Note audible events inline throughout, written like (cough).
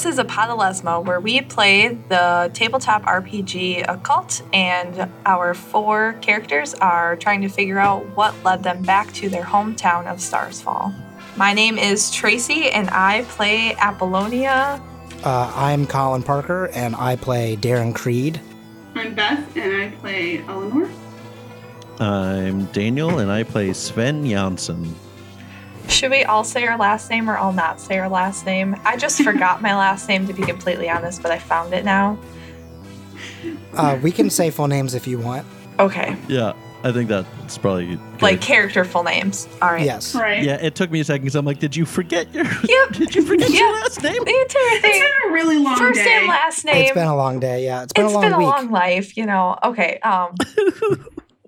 This is a Podalesmo where we play the tabletop RPG Occult, and our four characters are trying to figure out what led them back to their hometown of Starsfall. My name is Tracy, and I play Apollonia. Uh, I'm Colin Parker, and I play Darren Creed. I'm Beth, and I play Eleanor. I'm Daniel, and I play Sven Janssen. Should we all say our last name or all not say our last name? I just (laughs) forgot my last name to be completely honest, but I found it now. Uh, we can say full names if you want. Okay. Yeah, I think that's probably good. Like character full names. All right. Yes. Right. Yeah, it took me a second because I'm like, did you forget your? (laughs) Yep. did you forget your last name? The entire It's thing. been a really long First day. name, last name. It's been a long day. Yeah, it's been It's a long been a week. long life, you know. Okay. Um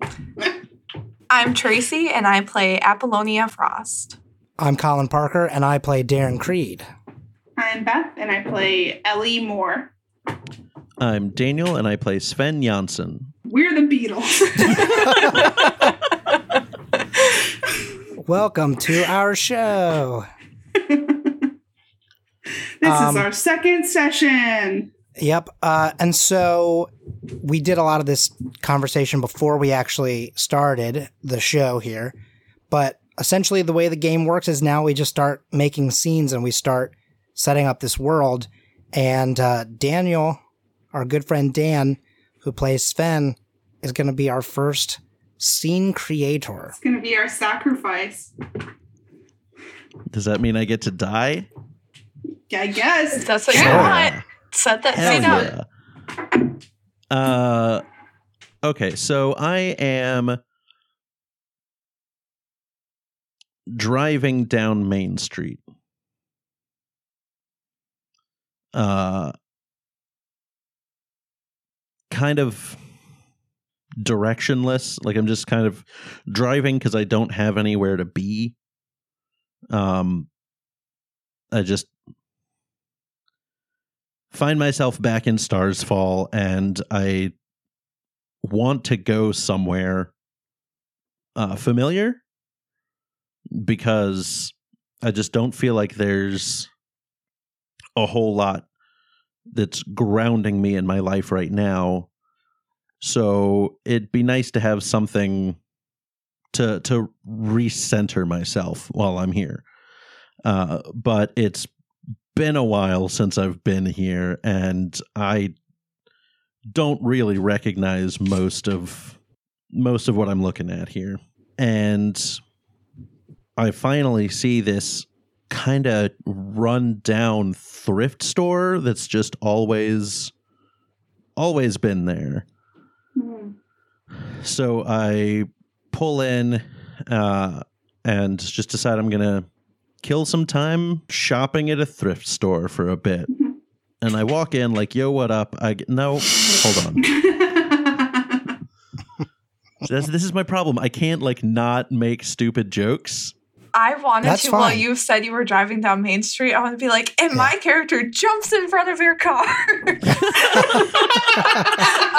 (laughs) I'm Tracy and I play Apollonia Frost. I'm Colin Parker, and I play Darren Creed. I'm Beth, and I play Ellie Moore. I'm Daniel, and I play Sven Janssen. We're the Beatles. (laughs) Welcome to our show. (laughs) this Um, is our second session. Yep. Uh, and so we did a lot of this conversation before we actually started the show here. But essentially, the way the game works is now we just start making scenes and we start setting up this world. And uh, Daniel, our good friend Dan, who plays Sven, is going to be our first scene creator. It's going to be our sacrifice. Does that mean I get to die? I guess. That's what Sure. you want. Set that Hell scene up. Uh, okay, so I am driving down Main Street. Uh, kind of directionless. Like I'm just kind of driving because I don't have anywhere to be. Um, I just find myself back in Stars Fall and I want to go somewhere uh, familiar because I just don't feel like there's a whole lot that's grounding me in my life right now. So it'd be nice to have something to to recenter myself while I'm here. Uh, but it's been a while since I've been here, and I don't really recognize most of most of what I'm looking at here. And I finally see this kind of run down thrift store that's just always always been there. Hmm. So I pull in uh, and just decide I'm gonna kill some time shopping at a thrift store for a bit. (laughs) And I walk in like, "Yo, what up?" I no, hold on. (laughs) This, this is my problem. I can't like not make stupid jokes. I wanted That's to while you said you were driving down Main Street. I want to be like, and my character jumps in front of your car. (laughs)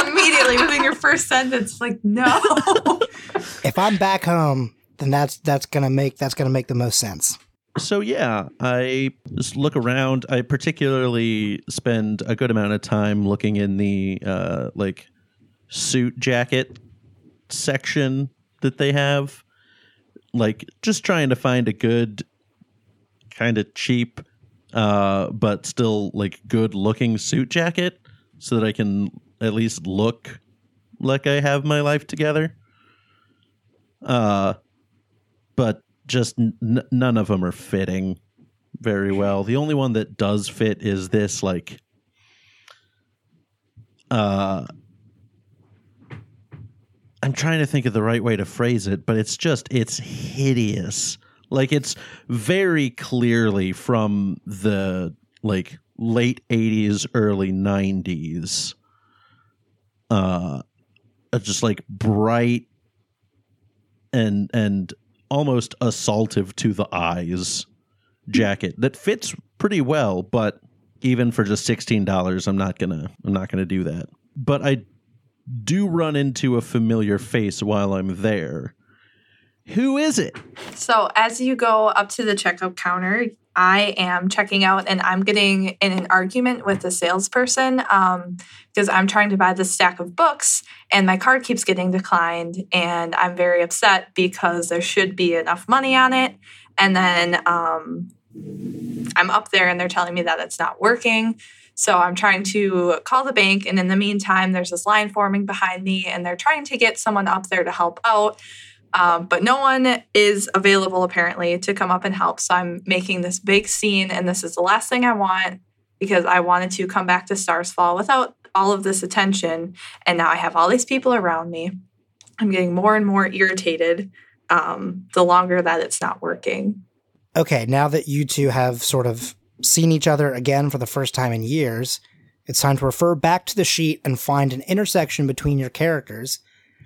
Immediately within your first sentence, like, no. (laughs) If I'm back home, then that's that's gonna make that's gonna make the most sense. So yeah, I just look around. I particularly spend a good amount of time looking in the uh, like suit jacket section that they have, like just trying to find a good, kind of cheap, uh, but still like good looking suit jacket, so that I can at least look like I have my life together. Uh, but just n- none of them are fitting very well. The only one that does fit is this like uh I'm trying to think of the right way to phrase it, but it's just it's hideous. Like it's very clearly from the like late 80s early 90s. Uh just like bright and and almost assaultive to the eyes jacket that fits pretty well but even for just $16 I'm not going to I'm not going to do that but I do run into a familiar face while I'm there who is it So as you go up to the checkout counter, I am checking out and I'm getting in an argument with the salesperson because I'm trying to buy this stack of books and my card keeps getting declined. And I'm very upset because there should be enough money on it. And then um, I'm up there and they're telling me that it's not working. So I'm trying to call the bank. And in the meantime, there's this line forming behind me and they're trying to get someone up there to help out. Um, but no one is available apparently to come up and help. So I'm making this big scene, and this is the last thing I want because I wanted to come back to Stars Fall without all of this attention. And now I have all these people around me. I'm getting more and more irritated um, the longer that it's not working. Okay, now that you two have sort of seen each other again for the first time in years, it's time to refer back to the sheet and find an intersection between your characters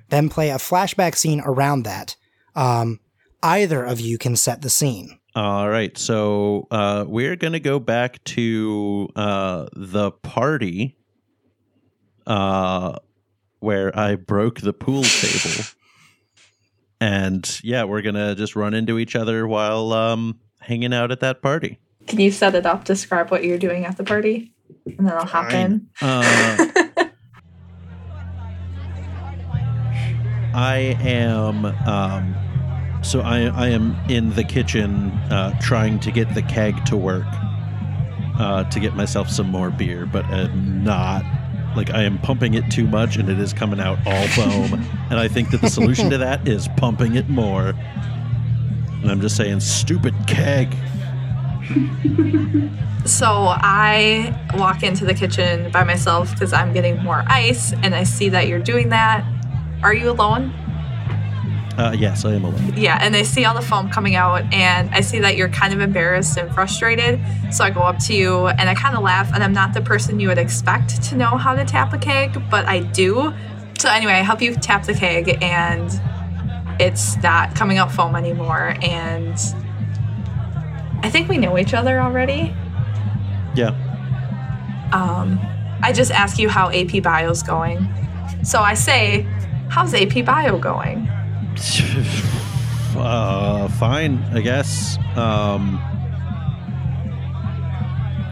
then play a flashback scene around that. Um, either of you can set the scene. All right, so uh, we're gonna go back to uh, the party uh, where I broke the pool table, and yeah, we're gonna just run into each other while um, hanging out at that party. Can you set it up? Describe what you're doing at the party, and then I'll hop in. Uh, I am. Um, so I, I am in the kitchen uh, trying to get the keg to work uh, to get myself some more beer, but I'm not. Like I am pumping it too much, and it is coming out all foam. (laughs) and I think that the solution to that is pumping it more. And I'm just saying, stupid keg. (laughs) So I walk into the kitchen by myself because I'm getting more ice, and I see that you're doing that. Are you alone? Uh, yes, I am alone. Yeah, and I see all the foam coming out, and I see that you're kind of embarrassed and frustrated. So I go up to you and I kind of laugh, and I'm not the person you would expect to know how to tap a keg, but I do. So anyway, I help you tap the keg, and it's not coming out foam anymore. And I think we know each other already. Yeah. Um, I just ask you how AP Bio's going. So I say, How's AP Bio going? (laughs) uh, fine, I guess. Um,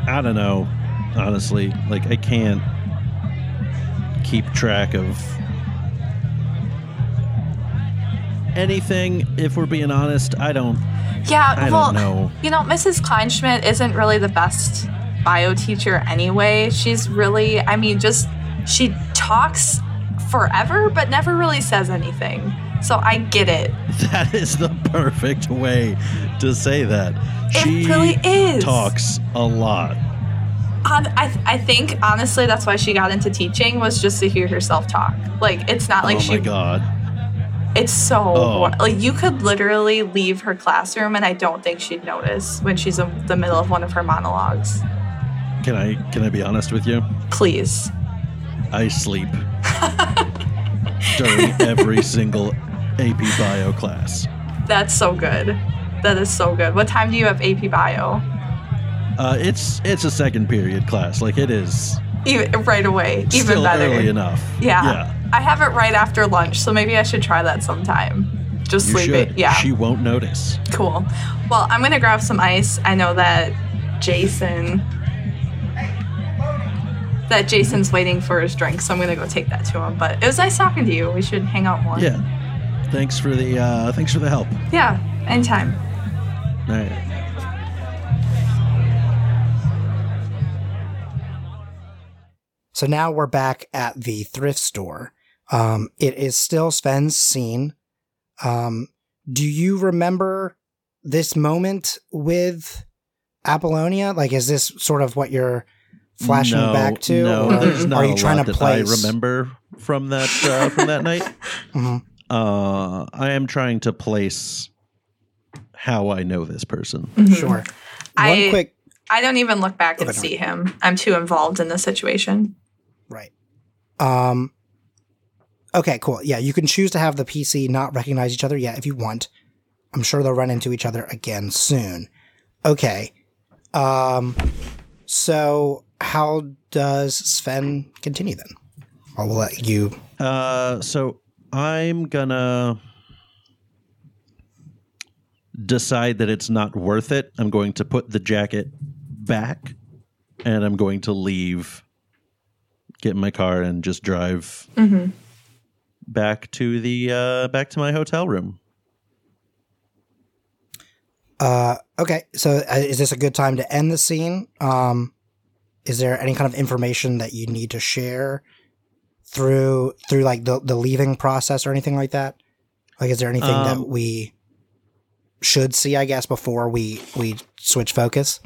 I don't know, honestly. Like, I can't keep track of anything. If we're being honest, I don't. Yeah, I well, know. you know, Mrs. Kleinschmidt isn't really the best bio teacher anyway. She's really, I mean, just she talks forever, but never really says anything. So I get it. (laughs) That is the perfect way to say that. It she really is. talks a lot. Um, I, I think honestly that's why she got into teaching was just to hear herself talk. Like it's not like she oh she my god. It's so Oh. like you could literally leave her classroom and I don't think she'd notice when she's in the middle of one of her monologues. Can I can I be honest with you? Please. I sleep (laughs) during every single AP Bio class. That's so good. That is so good. What time do you have AP Bio? Uh, it's it's a second period class. Like it is Even, right away. Even still better. early enough. Yeah. Yeah. I have it right after lunch, so maybe I should try that sometime. Just You sleep it. Yeah. She won't notice. Cool. Well, I'm gonna grab some ice. I know that Jason that Jason's waiting for his drink, so I'm gonna go take that to him. But it was nice talking to you. We should hang out more. Yeah. Thanks for the uh, thanks for the help. Yeah, anytime. All right. So now we're back at the thrift store. Um, it is still Sven's scene. Um, do you remember this moment with Apollonia? Like, is this sort of what you're flashing no, back to? No, or there's not are you a trying lot to that place? I remember from that uh, from that night. (laughs) Mhm. Uh, I am trying to place how I know this person. Sure. I- One quick, I don't even look back and see him. I'm too involved in the situation. right. Um. Okay, cool. Yeah, you can choose to have the PC not recognize each other. yet if you want. I'm sure they'll run into each other again soon. Okay. Um. So how does Sven continue then? I will let you. Uh, so I'm gonna decide that it's not worth it, I'm going to put the jacket back and I'm going to leave, get in my car and just drive Mm-hmm. Back to the uh back to my hotel room. Uh, okay, so uh, is this a good time to end the scene? Um, is there any kind of information that you need to share through through like the the leaving process or anything like that? Like, is there anything that Um, we should see? I guess before we we switch focus.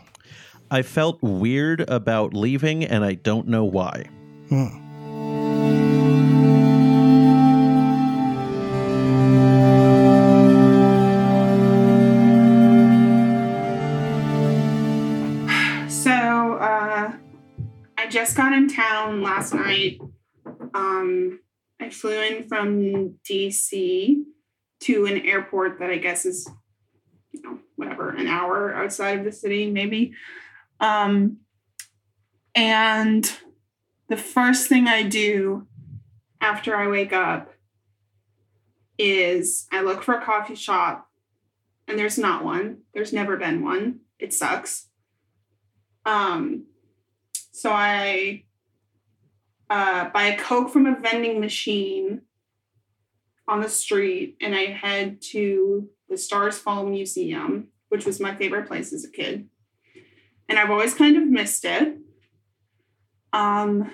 I felt weird about leaving and I don't know why. Hmm. Town last night. Um, I flew in from DC to an airport that I guess is, you know, whatever, an hour outside of the city, maybe. Um, and the first thing I do after I wake up is I look for a coffee shop, and there's not one. There's never been one. It sucks. Um, so I uh, buy a Coke from a vending machine on the street and I head to the Stars Fall Museum, which was my favorite place as a kid. And I've always kind of missed it. Um,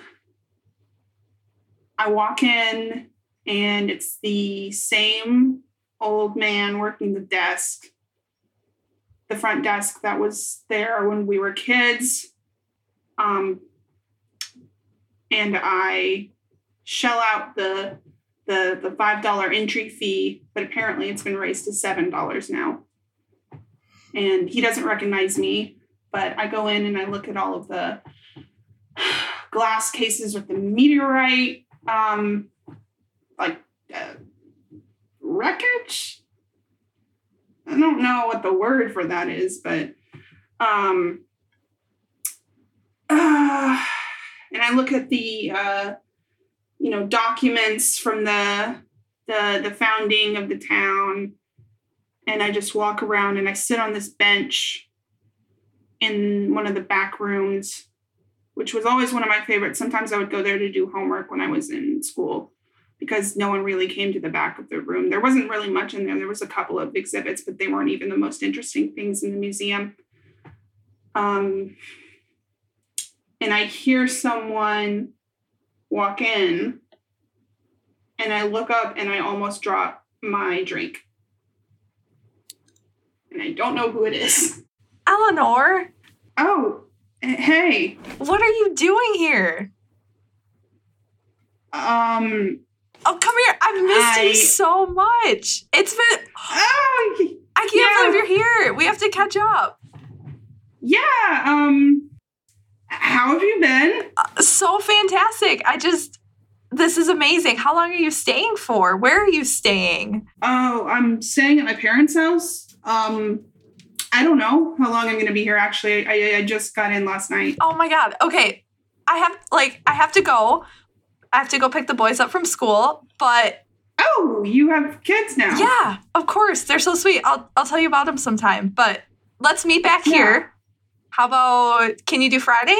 I walk in and it's the same old man working the desk the front desk that was there when we were kids. Um, and I shell out the the the five dollar entry fee, but apparently it's been raised to seven dollars now. And he doesn't recognize me, but I go in and I look at all of the (sighs) glass cases with the meteorite, um, like uh, wreckage. I don't know what the word for that is, but um uh, and I look at the uh you know documents from the the the founding of the town and I just walk around and I sit on this bench in one of the back rooms which was always one of my favorites. Sometimes I would go there to do homework when I was in school because no one really came to the back of the room. There wasn't really much in there. There was a couple of exhibits, but they weren't even the most interesting things in the museum. Um, and I hear someone walk in, and I look up and I almost drop my drink. And I don't know who it is. Eleanor, Oh, hey. what are you doing here? Um, Oh, come here. I've missed I- you so much. It's been. oh, I can't Yeah. believe you're here. We have to catch up. yeah. Um, how have you been? So fantastic. I just. This is amazing. How long are you staying for? Where are you staying? Oh, I'm staying at my parents' house. Um, I don't know how long I'm going to be here. Actually, I, I just got in last night. Oh my god. Okay. I have like I have to go. I have to go pick the boys up from school, but Oh, you have kids now. yeah, of course. They're so sweet. I'll I'll tell you about them sometime. But let's meet back here. How about can you do Friday?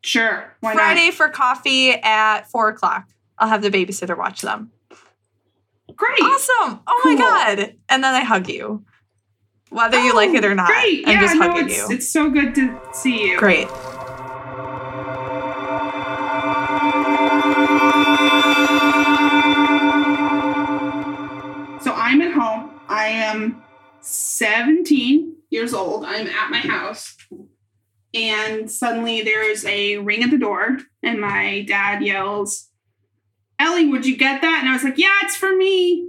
Sure. Friday for coffee at four o'clock. I'll have the babysitter watch them. Great. Awesome. Oh my god. And then I hug you. Whether you like it or oh, not. Great. I'm yeah, just no, it's, you. it's so good to see you. Great. So I'm at home. I am 17 years old. I'm at my house. And suddenly there's a ring at the door, and my dad yells, Ellie, would you get that? And I was like, Yeah, it's for me.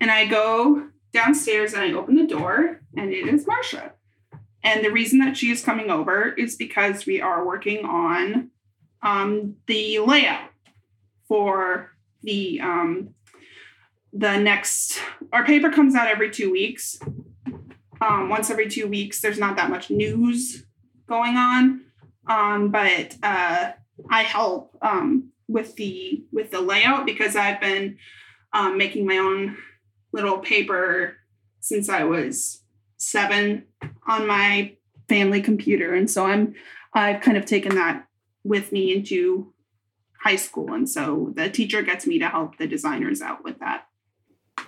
And I go downstairs and I open the door, and it is Marsha. And the reason that she is coming over is because we are working on um, the layout for the um, the next our paper comes out every two weeks um, once every two weeks there's not that much news going on um, but uh, i help um, with the with the layout because i've been um, making my own little paper since I was seven on my family computer. And so I'm I've kind of taken that with me into high school. And so the teacher gets me to help the designers out with that.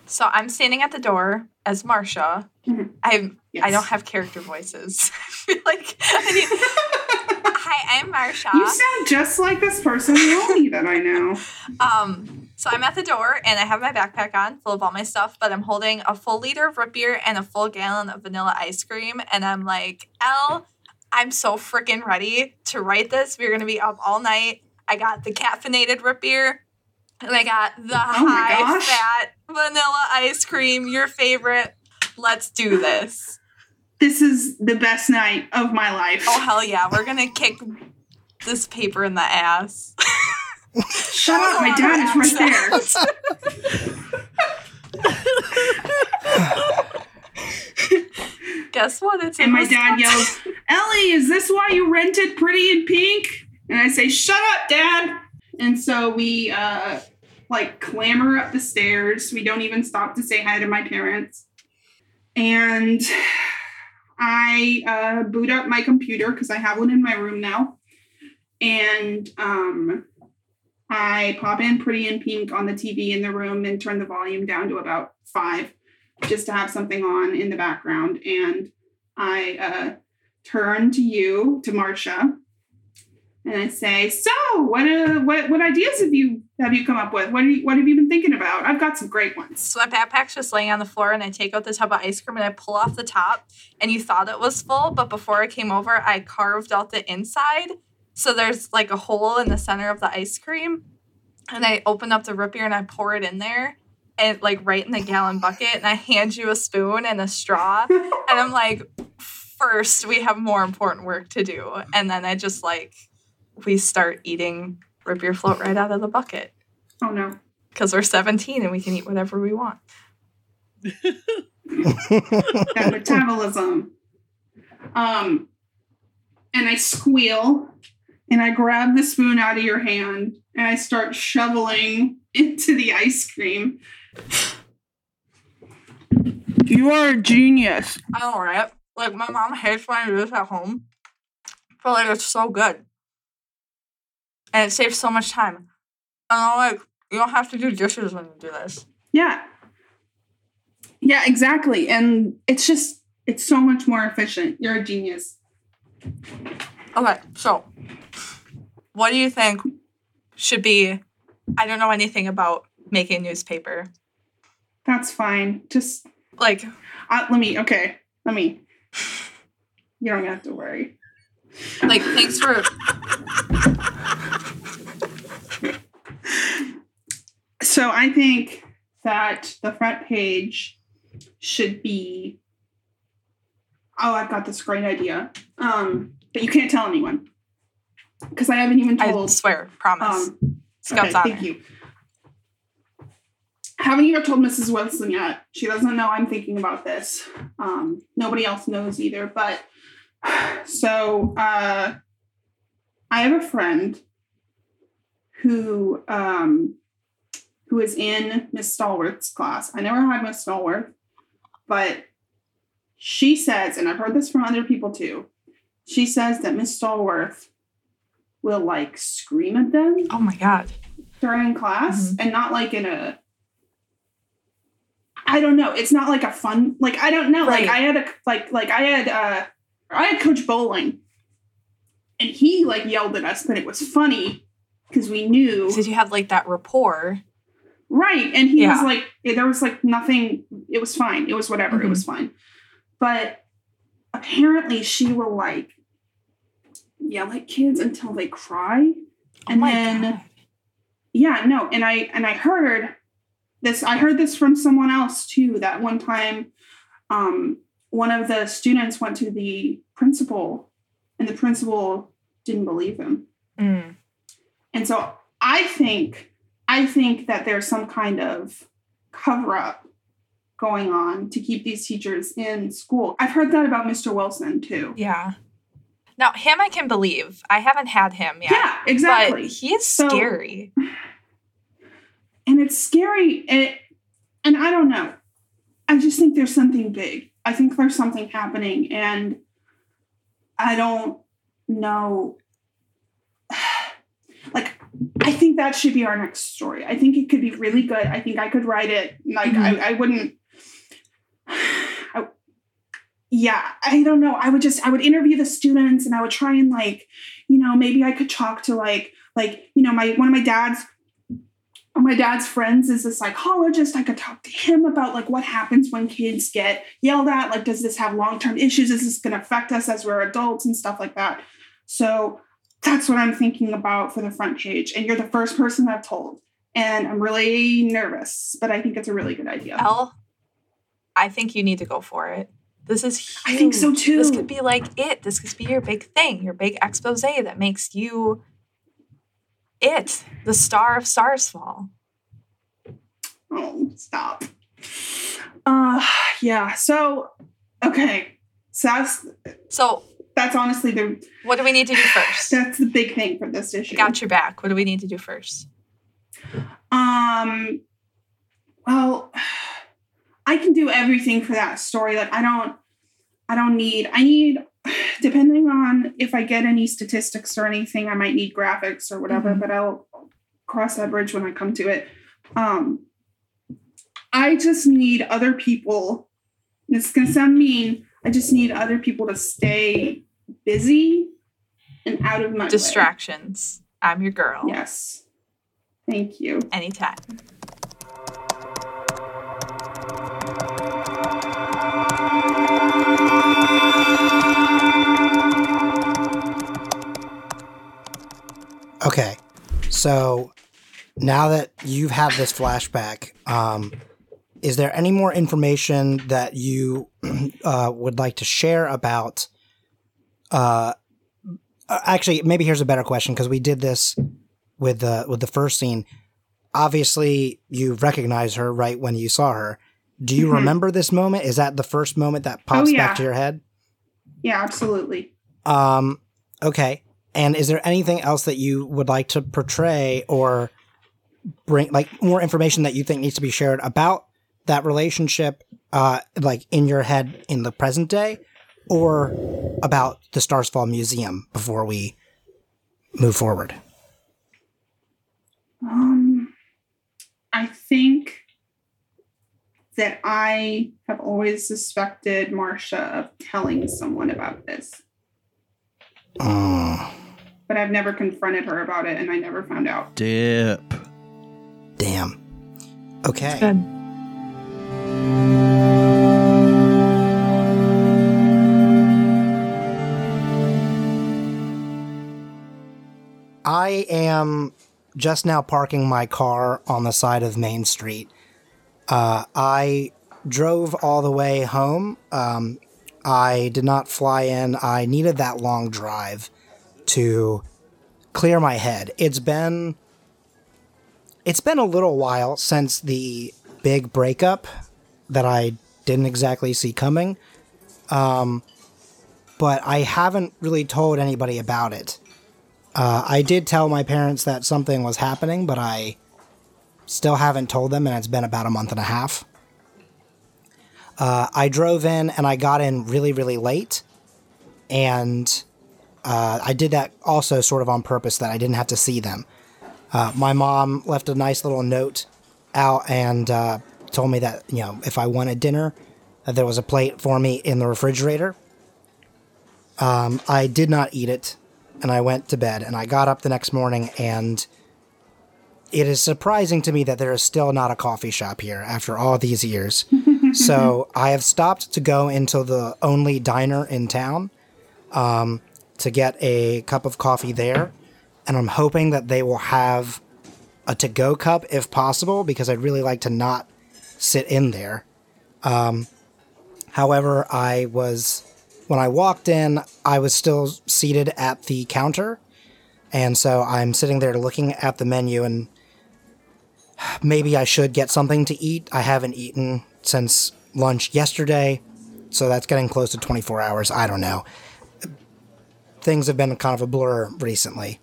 So I'm standing at the door as Marsha. Mhm. I Yes. I don't have character voices. (laughs) I feel like I need, (laughs) Hi, I'm Marsha. You sound just like this person Lily that I know. (laughs) Um, so I'm at the door and I have my backpack on, full of all my stuff, but I'm holding a full liter of root beer and a full gallon of vanilla ice cream. And I'm like, Elle, I'm so freaking ready to write this. We're gonna be up all night. I got the caffeinated root beer, and I got the Oh high fat vanilla ice cream, your favorite. Let's do this. This is the best night of my life. Oh hell yeah, we're gonna kick this paper in the ass. (laughs) Shut up, my dad is right there. (laughs) Guess what? It's And my dad yells, Ellie, is this why you rented Pretty in Pink? And I say, Shut up, Dad. And so we uh like clamber up the stairs. We don't even stop to say hi to my parents. And I uh, boot up my computer because I have one in my room now. And um I pop in Pretty in Pink on the TV in the room and turn the volume down to about five just to have something on in the background. And I uh, turn to you, to Marcia, and I say, "So, what uh, what what ideas have you have you come up with? What are you, what have you been thinking about? I've got some great ones." So my backpack's just laying on the floor, and I take out the tub of ice cream and I pull off the top. And you thought it was full, but before I came over, I carved out the inside. So there's like a hole in the center of the ice cream. And I open up the root beer and I pour it in there, and like right in the gallon bucket. And I hand you a spoon and a straw. (laughs) And I'm like, first, we have more important work to do. And then I just like, we start eating root beer float right out of the bucket Oh no! because we're 17 and we can eat whatever we want. That metabolism. Um, and I squeal, and I grab the spoon out of your hand, and I start shoveling (laughs) into the ice cream. You are a genius. I know, right? Like my mom hates when I do this at home, but like it's so good, and it saves so much time. And I'm like, you don't have to do dishes when you do this. Yeah. Yeah, exactly. And it's just, it's so much more efficient. You're a genius. Okay, so what do you think should be? I don't know anything about making newspaper. That's fine. Just, Like, uh, let me, okay, let me. You don't have to worry. like thanks for So I think that the front page should be, oh, I've got this great idea. Um, but you can't tell anyone because I haven't even told. I swear, promise. Um, Scout's okay, thank you. Haven't even told Mrs. Wilson yet. She doesn't know I'm thinking about this. Um, nobody else knows either. But (sighs) so uh, I have a friend who um, who is in Miss Stallworth's class. I never had Miss Stallworth, but she says, and I've heard this from other people too. She says that Miss Stallworth will like scream at them Oh my god. during class Mhm. and not like in a I don't know. It's not like a fun like I don't know. Like I had a like like I had uh I had Coach Bowling and he like yelled at us, but it was funny because we knew Did you have like that rapport? Right. And he was like there was like nothing it was fine. It was whatever. It Mhm. was fine. But apparently she will like yell at kids until they cry. Oh And then god. yeah no and i and i heard this i heard this from someone else too that one time um one of the students went to the principal and the principal didn't believe him Mm. and so i think i think that there's some kind of cover up going on to keep these teachers in school i've heard that about mr wilson too Yeah. Now him I can believe. I haven't had him yet. yeah exactly But he's So- scary. and it's scary it, and i don't know I just think there's something big. I think there's something happening, and I don't know. I think that should be our next story. I think it could be really good. I think I could write it. Like, Mhm. I, I wouldn't. I, yeah, I don't know. I would just, I would interview the students, and I would try and like, you know, maybe I could talk to like, like, you know, my one of my dad's my dad's friends is a psychologist. I could talk to him about like what happens when kids get yelled at. Like, does this have long term issues? Is this going to affect us as we're adults and stuff like that? So that's what I'm thinking about for the front page. And you're the first person I've told. And I'm really nervous, but I think it's a really good idea. Elle, I think you need to go for it. This is huge. I think so, too. This could be like it. This could be your big thing, your big expose that makes you it, the star of Stars Fall. Oh, stop. Uh, yeah. So, okay. So that's So, that's honestly the what do we need to do first? (laughs) that's the big thing for this issue. Got your back. What do we need to do first? Um, well, I can do everything for that story. Like I don't, I don't need. I need, (sighs) depending on if I get any statistics or anything, I might need graphics or whatever. Mhm. But I'll cross that bridge when I come to it. Um, I just need other people. This is gonna sound mean. I just need other people to stay busy and out of my way. Distractions. I'm your girl. Yes. Thank you. Anytime. Okay, so now that you've had this flashback, um, is there any more information that you (clears throat) uh, would like to share about? Uh, uh, actually, maybe here's a better question because we did this with the with the first scene. Obviously, you recognize her right when you saw her. Do you Mhm. remember this moment? Is that the first moment that pops yeah. back to your head? Yeah, absolutely. Um, okay. And is there anything else that you would like to portray or bring, like more information that you think needs to be shared about that relationship, uh, like in your head in the present day, or about the Stars Fall Museum before we move forward? Um, I think that I have always suspected Marcia of telling someone about this, Mm, but I've never confronted her about it, and I never found out. Dip. damn. Okay. I am just now parking my car on the side of Main Street. Uh, I drove all the way home. Um, I did not fly in. I needed that long drive to clear my head. It's been it's been a little while since the big breakup that I didn't exactly see coming. Um, but I haven't really told anybody about it. Uh, I did tell my parents that something was happening, but I still haven't told them, and it's been about a month and a half. Uh, I drove in and I got in really, really late, and uh, I did that also sort of on purpose that I didn't have to see them. Uh, my mom left a nice little note out and uh, told me that you know if I wanted dinner, that there was a plate for me in the refrigerator. Um, I did not eat it and I went to bed and I got up the next morning and it is surprising to me that there is still not a coffee shop here after all these years. (laughs) so I have stopped to go into the only diner in town um, to get a cup of coffee there. And I'm hoping that they will have a to go cup if possible because I'd really like to not sit in there. Um, however, I was when I walked in, I was still seated at the counter. And so I'm sitting there looking at the menu and maybe I should get something to eat. I haven't eaten since lunch yesterday. So that's getting close to 24 hours. I don't know. Things have been kind of a blur recently.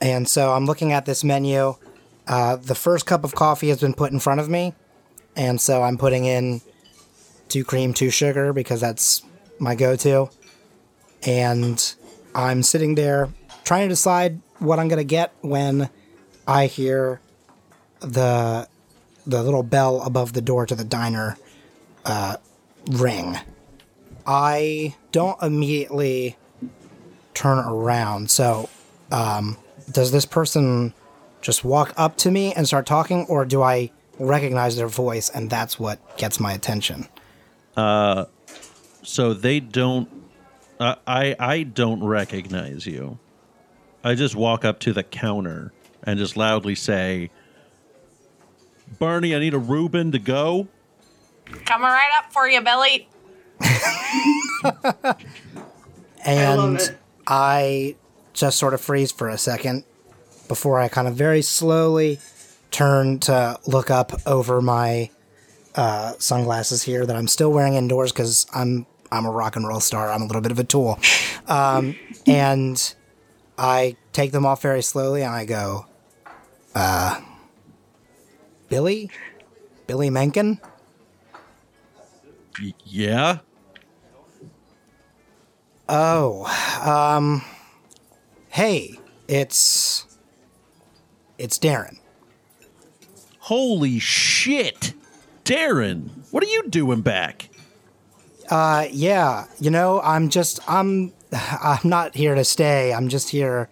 And so I'm looking at this menu. Uh, the first cup of coffee has been put in front of me. And so I'm putting in two cream, two sugar because that's my go-to. And I'm sitting there trying to decide what I'm gonna get when I hear the the little bell above the door to the diner uh, ring. I don't immediately turn around. So, um, does this person just walk up to me and start talking, or do I recognize their voice and that's what gets my attention? Uh, so they don't. Uh, I I don't recognize you. I just walk up to the counter and just loudly say, "Barney, I need a Reuben to go." Coming right up for you, Billy. (laughs) And it. I just sort of freeze for a second before I kind of very slowly turn to look up over my uh, sunglasses here that I'm still wearing indoors because I'm I'm a rock and roll star. I'm a little bit of a tool, um, and I take them off very slowly and I go, uh, Billy, Billy Mencken. Y- yeah. Oh, um, hey, it's it's Darren. Holy shit, Darren! What are you doing back? Uh, yeah, you know, I'm just I'm (sighs) I'm not here to stay. I'm just here,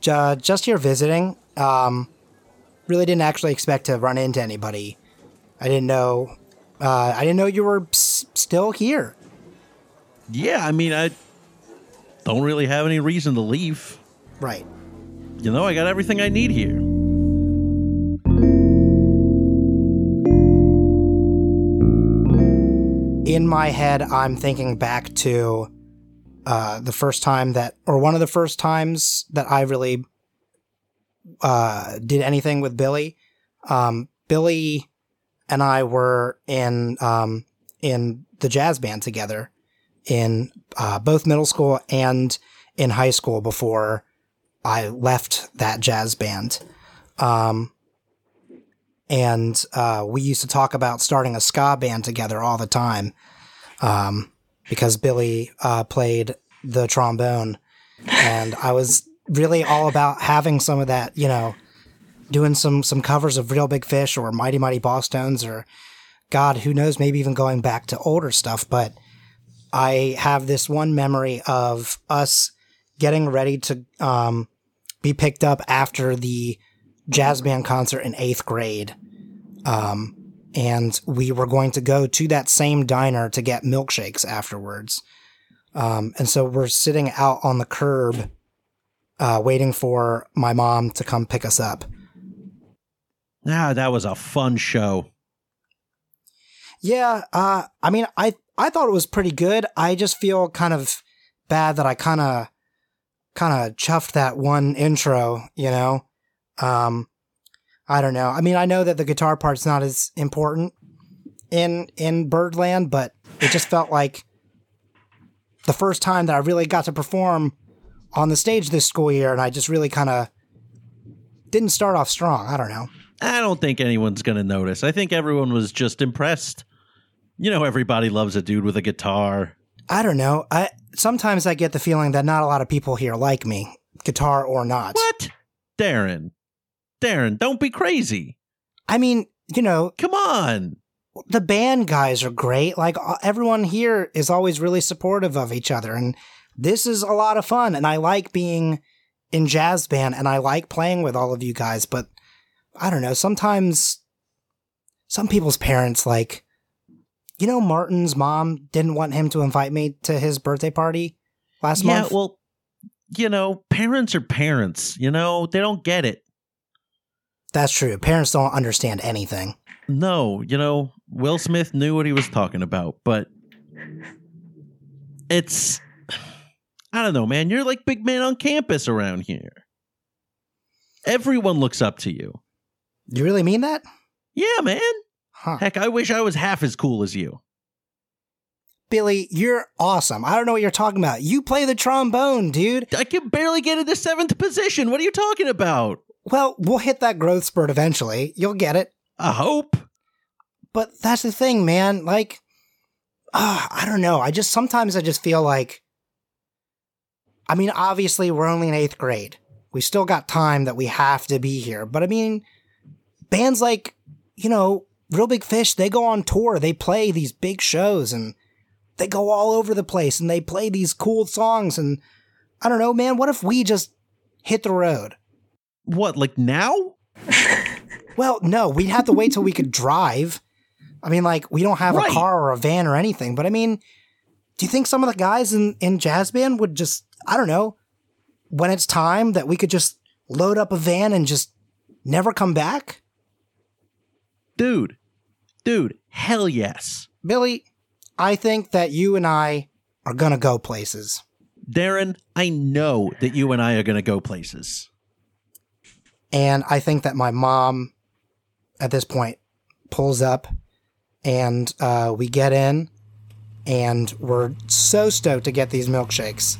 ju- just here visiting. Um, really didn't actually expect to run into anybody. I didn't know. Uh, I didn't know you were s- still here. Yeah, I mean, I don't really have any reason to leave. Right. You know, I got everything I need here. In my head, I'm thinking back to uh, the first time that, or one of the first times that I really uh, did anything with Billy. Um, Billy and I were in um, in the jazz band together in uh, both middle school and in high school before I left that jazz band. Um, and uh, we used to talk about starting a ska band together all the time um, because Billy uh, played the trombone, and I was really all about having some of that, you know, doing some some covers of Real Big Fish or Mighty Mighty Bosstones or God, who knows, maybe even going back to older stuff. But I have this one memory of us getting ready to um, be picked up after the jazz band concert in eighth grade. Um, and we were going to go to that same diner to get milkshakes afterwards. Um, and so we're sitting out on the curb, uh, waiting for my mom to come pick us up. Ah, that was a fun show. Yeah, uh, I mean, I I thought it was pretty good. I just feel kind of bad that I kind of kind of chuffed that one intro. You know, um, I don't know. I mean, I know that the guitar part's not as important in in Birdland, but it just felt like the first time that I really got to perform on the stage this school year, and I just really kind of didn't start off strong. I don't know. I don't think anyone's going to notice. I think everyone was just impressed. You know, everybody loves a dude with a guitar. I don't know. I sometimes I get the feeling that not a lot of people here like me, guitar or not. What? Darren. Darren, don't be crazy. I mean, you know, Come on. the band guys are great. Like uh, everyone here is always really supportive of each other and this is a lot of fun and I like being in jazz band and I like playing with all of you guys, but I don't know, sometimes some people's parents like you know Martin's mom didn't want him to invite me to his birthday party last yeah, month. well, you know, parents are parents. You know, they don't get it. That's true. Parents don't understand anything. No, you know, Will Smith knew what he was talking about, but it's I don't know, man. You're like big man on campus around here. Everyone looks up to you. You really mean that? Yeah, man. Huh. Heck, I wish I was half as cool as you. Billy, you're awesome. I don't know what you're talking about. You play the trombone, dude. I can barely get into seventh position. What are you talking about? Well, we'll hit that growth spurt eventually. You'll get it. I hope. But that's the thing, man. Like, uh, I don't know. I just sometimes I just feel like I mean, obviously we're only in 8th grade. We still got time that we have to be here. But I mean, bands like, you know, Real Big Fish, they go on tour. They play these big shows and they go all over the place and they play these cool songs and I don't know, man, what if we just hit the road? What, like now? (laughs) Well, no, we'd have to wait till we could drive. I mean, like, we don't have Right. a car or a van or anything, but I mean, do you think some of the guys in, in jazz band would just, I don't know, when it's time that we could just load up a van and just never come back? Dude. Dude, hell yes. Billy, I think that you and I are gonna go places. Darren, I know that you and I are going to go places. And I think that my mom, at this point, pulls up and uh, we get in and we're so stoked to get these milkshakes.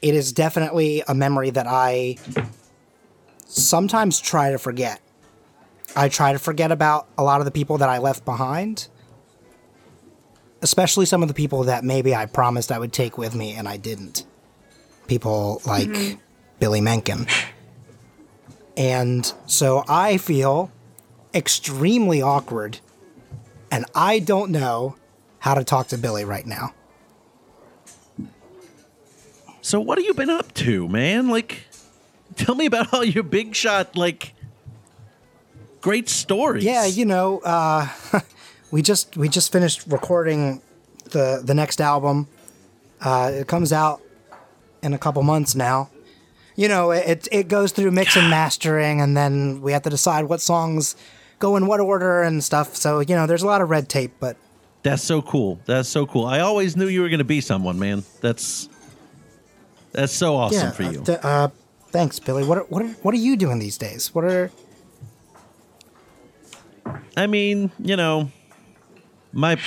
It is definitely a memory that I sometimes try to forget. I try to forget about a lot of the people that I left behind especially some of the people that maybe I promised I would take with me and I didn't. People like Billy Mencken. And so I feel extremely awkward and I don't know how to talk to Billy right now. So what have you been up to, man? Like tell me about all your big shot like great stories. Yeah, you know, uh, (laughs) we just we just finished recording the the next album. Uh, it comes out in a couple months now. You know, it it goes through mix and mastering, and then we have to decide what songs go in what order and stuff. So you know, there's a lot of red tape, but That's so cool. That's so cool. I always knew you were going to be someone, man. That's that's so awesome yeah. for you. uh, th- uh, thanks, Billy. What are, what are, what are you doing these days? What are I mean, you know, my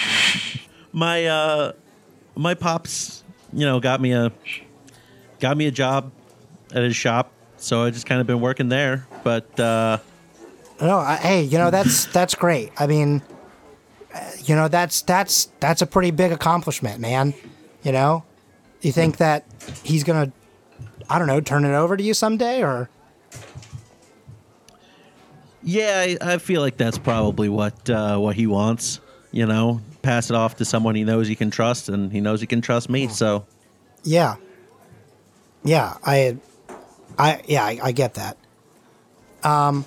my uh my pops, you know, got me a got me a job at his shop, so I just kind of been working there. But uh No, I, hey, you know that's (laughs) that's great. I mean, you know that's that's that's a pretty big accomplishment, man. You know, you think that he's gonna, I don't know, turn it over to you someday, or yeah, I, I feel like that's probably what uh what he wants, you know, pass it off to someone he knows he can trust and he knows he can trust me. So, yeah, yeah, I, I yeah, I, I get that. Um.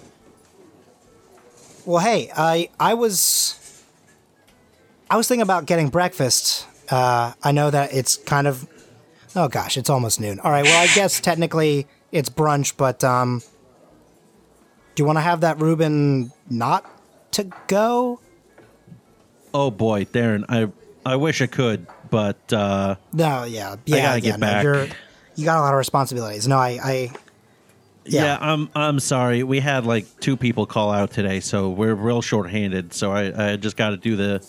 Well, hey, I I was, I was thinking about getting breakfast. Uh, I know that it's kind of, oh gosh, it's almost noon. All right, well, I guess (laughs) technically it's brunch, but um, do you want to have that Reuben not to go? Oh boy, Darren, I I wish I could, but uh No, yeah, yeah, gotta yeah, get no, back. You're, you got a lot of responsibilities. No, I, I Yeah. Yeah. I'm I'm sorry. We had like two people call out today, so we're real short-handed. So I, I just got to do the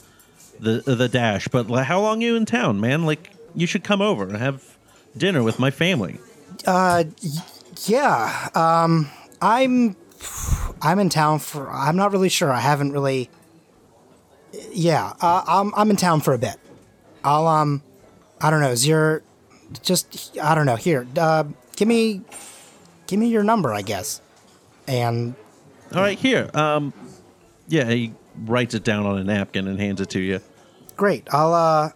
the the dash. But like, how long are you in town, man? Like you should come over and have dinner with my family. Uh, y- yeah. Um, I'm I'm in town for. I'm not really sure. I haven't really. Yeah. Uh, I'm I'm in town for a bit. I'll um, I don't know. Is your just I don't know. Here, uh, give me give me your number, I guess. And All right, here. Um, yeah, he writes it down on a napkin and hands it to you great. I'll uh,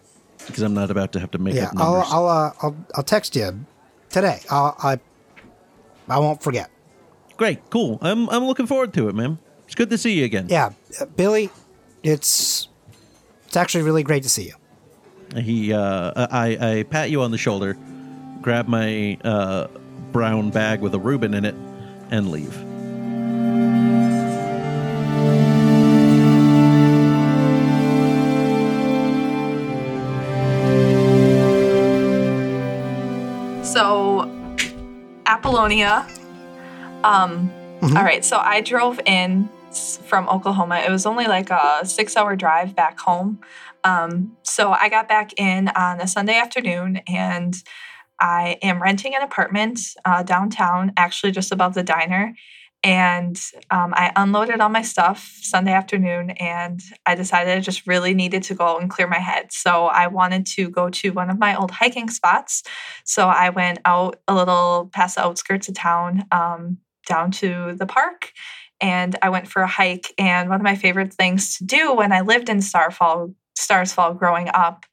because I'm not about to have to make yeah. up I'll. I'll uh, I'll I'll text you today. I'll I I won't forget. Great, cool. I'm I'm looking forward to it, man. It's good to see you again. Yeah, uh, Billy, it's it's actually really great to see you. He, uh, I, I pat you on the shoulder, grab my uh, brown bag with a Reuben in it, and leave. So, Apollonia. Um, Mhm. all right, so I drove in s- from Oklahoma. It was only like a six hour drive back home. Um, so I got back in on a Sunday afternoon and I am renting an apartment uh, downtown, actually just above the diner. And um, I unloaded all my stuff Sunday afternoon, and I decided I just really needed to go and clear my head. So I wanted to go to one of my old hiking spots. So I went out a little past the outskirts of town, um, down to the park, and I went for a hike. And one of my favorite things to do when I lived in Starfall, Starsfall growing up,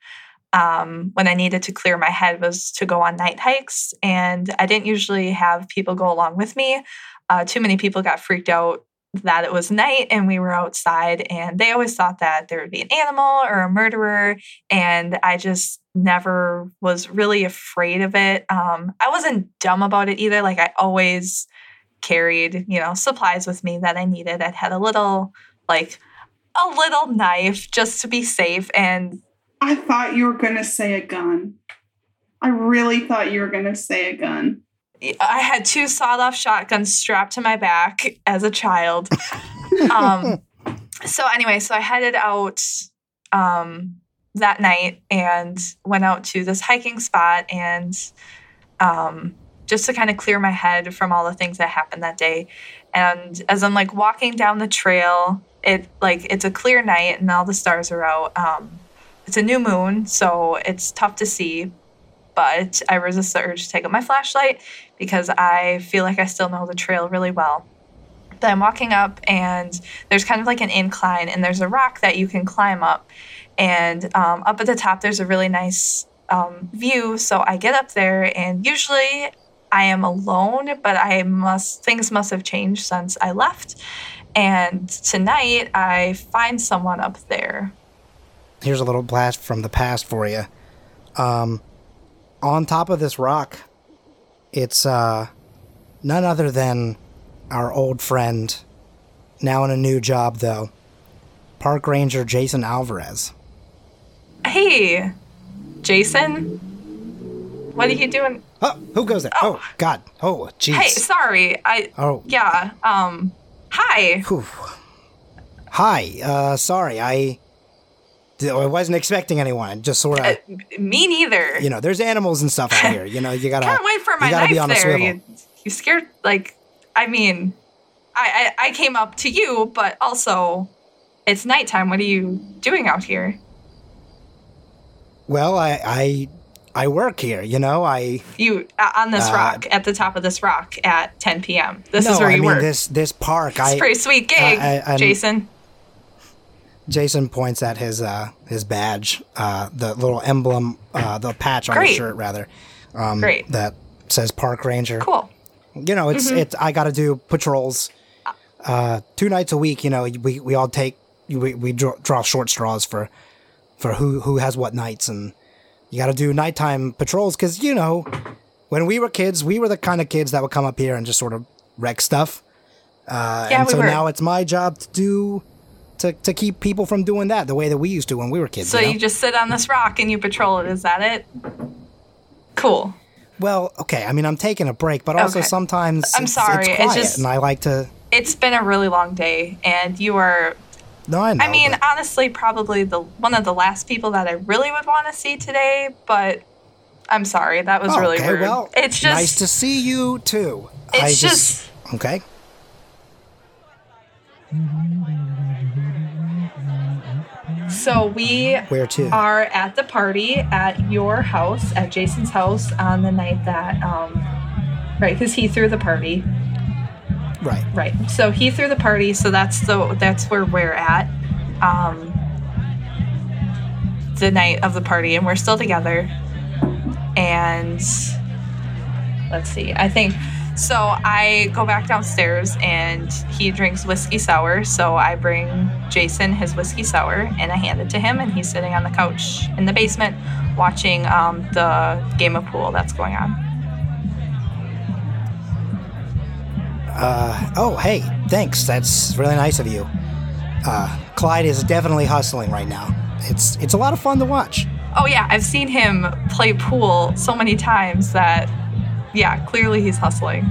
um, when I needed to clear my head was to go on night hikes. And I didn't usually have people go along with me. Uh, too many people got freaked out that it was night and we were outside, and they always thought that there would be an animal or a murderer. And I just never was really afraid of it. Um, I wasn't dumb about it either. Like, I always carried, you know, supplies with me that I needed. I had a little, like, a little knife just to be safe. And I thought you were going to say a gun. I really thought you were going to say a gun. I had two sawed off shotguns strapped to my back as a child. (laughs) um, so, anyway, so I headed out um, that night and went out to this hiking spot and um, just to kind of clear my head from all the things that happened that day. And as I'm like walking down the trail, it like it's a clear night and all the stars are out. Um, it's a new moon, so it's tough to see, but I resist the urge to take up my flashlight because I feel like I still know the trail really well. But I'm walking up, and there's kind of like an incline, and there's a rock that you can climb up. And um, up at the top, there's a really nice um, view. So I get up there, and usually I am alone, but I must things must have changed since I left. And tonight I find someone up there here's a little blast from the past for you. Um, on top of this rock, it's uh, none other than our old friend, now in a new job though, Park Ranger Jason Alvarez. Hey, Jason. What are you doing? Oh, who goes there? Oh, oh God. Oh, jeez. Hey, sorry. I. Oh. Yeah. Um. Hi. Whew. Hi. Uh. Sorry. I. I wasn't expecting anyone. Just sort of. Uh, me neither. You know, there's animals and stuff out here. You know, you gotta. Can't wait for my you gotta knife be on there. You, you scared? Like, I mean, I, I I came up to you, but also, it's nighttime. What are you doing out here? Well, I I I work here. You know, I you uh, on this uh, rock at the top of this rock at 10 p.m. This no, is where I you mean, work. This this park. It's I, pretty sweet gig, I, Jason. Jason points at his uh, his badge, uh, the little emblem, uh, the patch on Great. his shirt, rather. Um, Great. That says Park Ranger. Cool. You know, it's mm-hmm. it's. I got to do patrols, uh, two nights a week. You know, we we all take we we draw, draw short straws for for who who has what nights, and you got to do nighttime patrols because you know, when we were kids, we were the kind of kids that would come up here and just sort of wreck stuff. Uh, yeah, and we so were. now it's my job to do to, to keep people from doing that the way that we used to when we were kids. So you, know? you just sit on this rock and you patrol it. Is that it? Cool. Well, okay. I mean, I'm taking a break, but also Okay. sometimes I'm it's, sorry, it's it's quiet, just- and I like to. It's been a really long day, and you are. No, I know. I mean, but- honestly, probably the one of the last people that I really would want to see today. But I'm sorry, that was Oh, really okay, rude. well, it's just nice to see you too. It's I just- okay. so we Where to? are at the party at your house, at Jason's house, on the night that, um, right, because he threw the party. Right. Right. So he threw the party. So that's the that's where we're at. Um, the night of the party, and we're still together. And let's see. I think so. I go back downstairs, and he drinks whiskey sour. So I bring Jason his whiskey sour, and I hand it to him, and he's sitting on the couch in the basement watching um, the game of pool that's going on. Uh, oh, hey, thanks. That's really nice of you. Uh, Clyde is definitely hustling right now. It's it's a lot of fun to watch. Oh yeah, I've seen him play pool so many times that yeah, clearly he's hustling.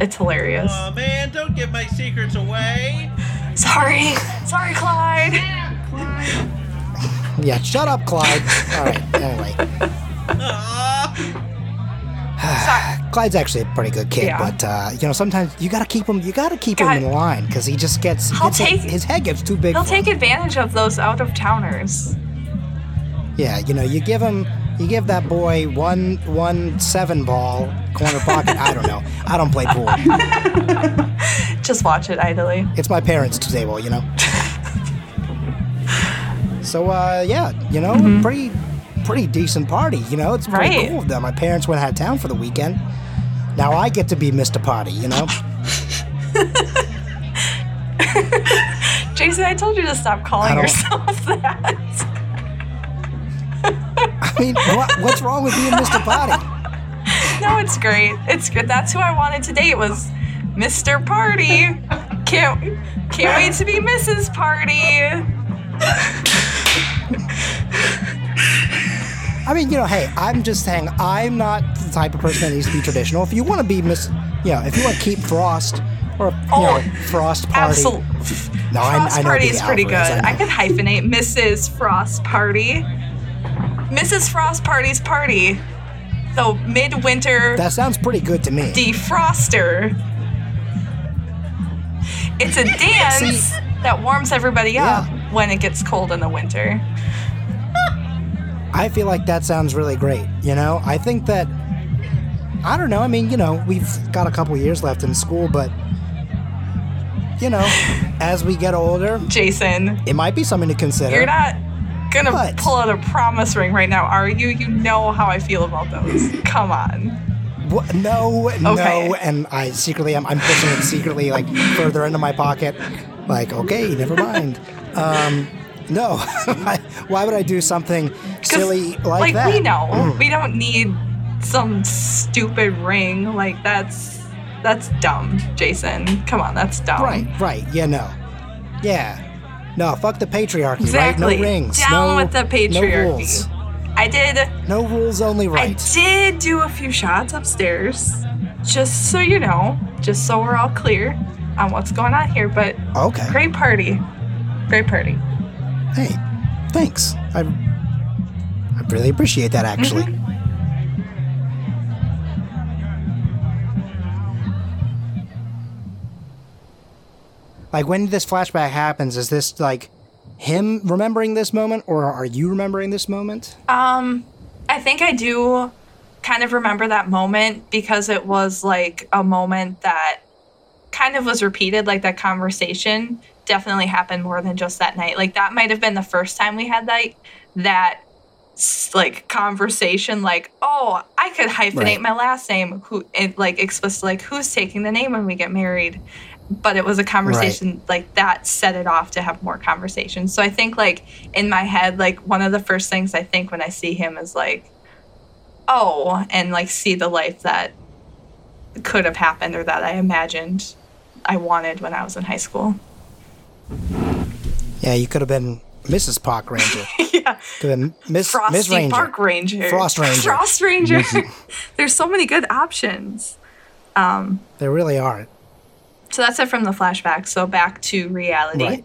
It's hilarious. Oh man, don't give my secrets away. Sorry. Sorry, Clyde. Yeah, shut up, Clyde. All right. Anyway, (laughs) Clyde's actually a pretty good kid, Yeah. but uh, you know sometimes you gotta keep him. You gotta keep him in line because he just gets, He'll gets take- his head gets too big. He'll take him. advantage of those out of towners. Yeah, you know, you give him, you give that boy one one seven ball corner pocket. I don't know. I don't play pool. (laughs) Just watch it idly. It's my parents' table, you know. (laughs) so uh, yeah, you know, pretty pretty decent party. You know, it's pretty. Right. cool of them. My parents went out of town for the weekend. Now I get to be Mr. Party. You know. (laughs) Jason, I told you to stop calling yourself (laughs) that. I mean, what, what's wrong with being Mr. Party? No, it's great. It's good. That's who I wanted to date was Mr. Party. Can't can't wait to be Mrs. Party. (laughs) I mean, you know, hey, I'm just saying, I'm not the type of person that needs to be traditional. If you want to be Miss, you know, if you want to keep Frost or you Oh, know, Frost Party. Absolutely. No, I, Frost I know Party is pretty good. I I could hyphenate Mrs. Frost Party. Mrs. Frost Party's party. The midwinter That sounds pretty good to me. defroster. It's a dance See- that warms everybody up Yeah. when it gets cold in the winter. I feel like that sounds really great. You know, I think that I don't know. I mean, you know, we've got a couple years left in school, but you know, (sighs) as we get older, Jason, it might be something to consider. you're not gonna What? pull out a promise ring right now, are you? You know how I feel about those. Come on. What? No, Okay. no, and I secretly am. I'm pushing it secretly, like further into my pocket. Like, okay, never mind. Um, no, (laughs) why would I do something silly like, that? Like, we know Mm. we don't need some stupid ring. Like that's that's dumb, Jason. Come on, that's dumb. Right, right. Yeah, no. Yeah. No, fuck the patriarchy, Exactly. right? No rings. Down no, with the patriarchy. No rules. I did. No rules, only right. I did do a few shots upstairs, just so you know, just so we're all clear on what's going on here. But Okay. great party, great party. Hey, thanks. I, I really appreciate that, actually. Mm-hmm. Like, when this flashback happens, is this like him remembering this moment, or are you remembering this moment? Um, I think I do kind of remember that moment because it was like a moment that kind of was repeated. Like that conversation definitely happened more than just that night. Like that might have been the first time we had like that like conversation. Like, oh, I could hyphenate Right. my last name. Who it like explicit like who's taking the name when we get married. But it was a conversation like that set it off to have more conversations. So I think like in my head, like one of the first things I think when I see him is like, oh, and like see the life that could have happened or that I imagined I wanted when I was in high school. Yeah, you could have been Mrs. Park Ranger. (laughs) yeah. Could have been Miss, Frosty Miss Ranger. Park Ranger. Frost Ranger. Frost (laughs) Ranger. There's so many good options. Um, There really are. so that's it from the flashback. So back to reality Right.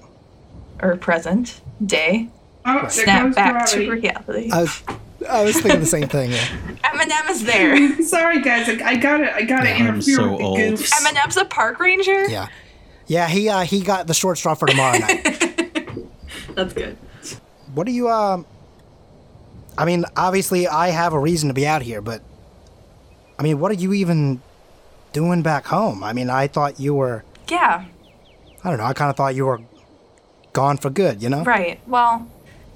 or present day. Oh, Snap goes back to reality. I was, I was thinking the same thing. Yeah. (laughs) Eminem is there. (laughs) Sorry, guys. I, I gotta, I gotta Yeah, interfere so with the old. goofs. Eminem's a park ranger. Yeah. Yeah, he uh, he got the short straw for tomorrow night. (laughs) That's good. What do you um I mean, obviously I have a reason to be out here, but I mean, what are you even doing back home? I mean, I thought you were Yeah. I don't know, I kind of thought you were gone for good, you know? Right. Well,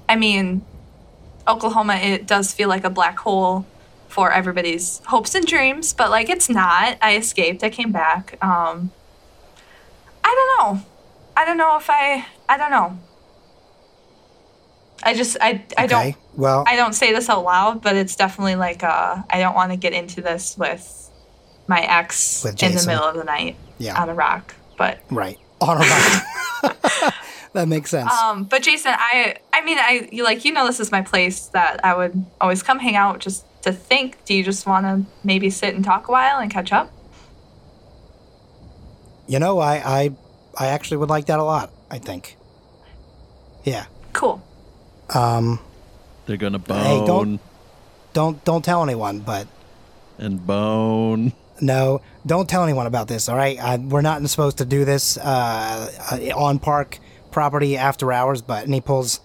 I mean, Oklahoma, it does feel like a black hole for everybody's hopes and dreams, but like it's not. I escaped. I came back. Um, I don't know. I don't know if I. I don't know. I just I I don't Well, I don't say this out loud, but it's definitely like uh I don't want to get into this with my ex With in the middle of the night Yeah. on a rock. But right. On a rock. (laughs) (laughs) that makes sense. Um, but Jason, I I mean, I you like you know this is my place that I would always come hang out just to think. Do you just want to maybe sit and talk a while and catch up? you know, I I I actually would like that a lot, I think. Yeah. Cool. Um They're gonna bone. Hey, don't- bone. don't don't tell anyone, but and bone. No, don't tell anyone about this. All right, I, we're not supposed to do this uh, uh, on park property after hours. But and he pulls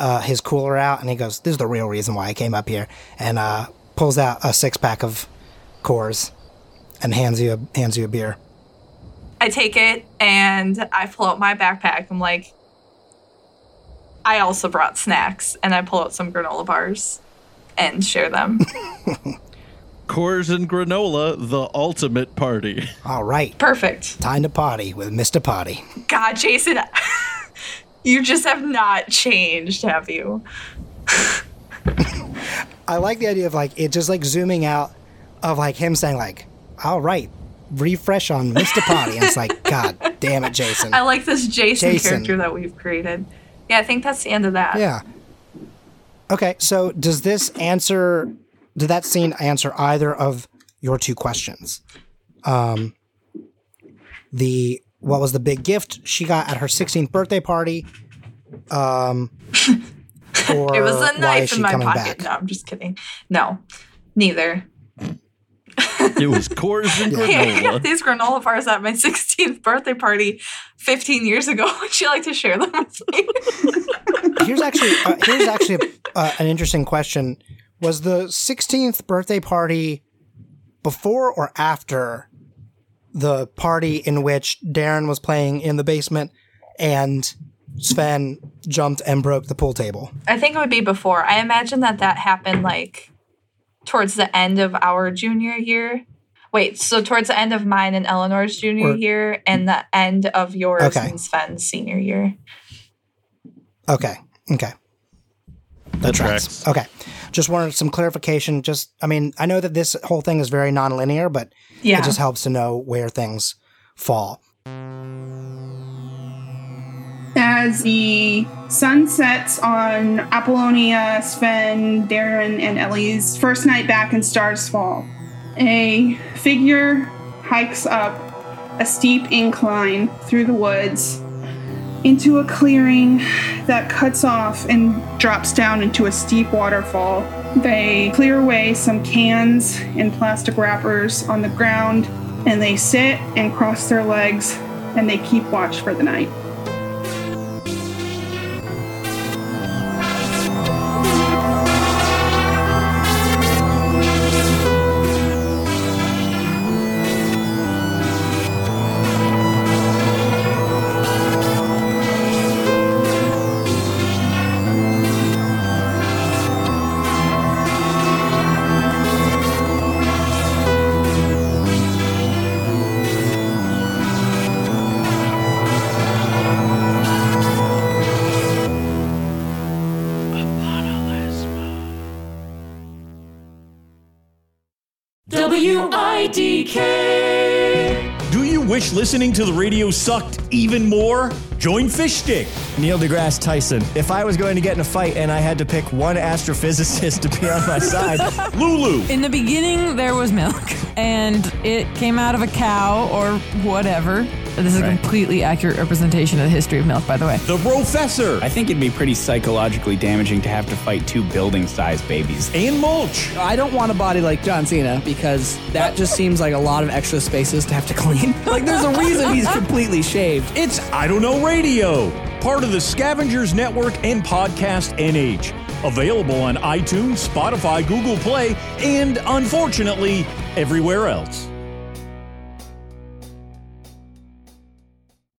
uh, his cooler out and he goes, "This is the real reason why I came up here." And uh, pulls out a six pack of Coors and hands you a, hands you a beer. I take it and I pull out my backpack. I'm like, I also brought snacks, and I pull out some granola bars and share them. (laughs) Coors and granola, the ultimate party. All right, Perfect. time to party with Mister Potty. God, Jason, you just have not changed, have you? I like the idea of like it just like zooming out of like him saying like, "All right, refresh on Mister Potty." And it's like, (laughs) God damn it, Jason. I like this Jason, Jason. character that we've created. Yeah, I think that's the end of that. Yeah. Okay, so does this answer? Did that scene answer either of your two questions? Um, the what was the big gift she got at her 16th birthday party? Um, or (laughs) It was why a is knife she in my pocket. back? No, I'm just kidding. No, neither. (laughs) It was Coors and Hey, (laughs) I got these granola bars at my 16th birthday party 15 years ago. Would you like to share them with me? Here's actually uh, here's actually uh, an interesting question. Was the 16th birthday party before or after the party in which Darren was playing in the basement and Sven jumped and broke the pool table? I think it would be before. I imagine that that happened like towards the end of our junior year. Wait, so towards the end of mine and Eleanor's junior Or- year and the end of yours Okay. and Sven's senior year. Okay. Okay. That tracks. Okay. Just wanted some clarification. Just, I mean, I know that this whole thing is very nonlinear, but Yeah. it just helps to know where things fall. As the sun sets on Apollonia, Sven, Darren, and Ellie's first night back in Stars Fall, a figure hikes up a steep incline through the woods into a clearing that cuts off and drops down into a steep waterfall. They clear away some cans and plastic wrappers on the ground, and they sit and cross their legs and they keep watch for the night. Listening to the radio sucked even more? Join Fish Stick. Neil deGrasse Tyson. If I was going to get in a fight and I had to pick one astrophysicist (laughs) to be on my side, (laughs) Lulu. In the beginning, there was milk, and it came out of a cow or whatever. This is a completely accurate representation of the history of milk, by the way. The Professor. I think it'd be pretty psychologically damaging to have to fight two building sized babies. And Mulch. I don't want a body like John Cena because that just seems like a lot of extra spaces to have to clean. (laughs) like, there's a reason he's completely shaved. It's I Don't Know Radio. Part of the Scavengers Network and Podcast NH. Available on iTunes, Spotify, Google Play, and unfortunately, everywhere else.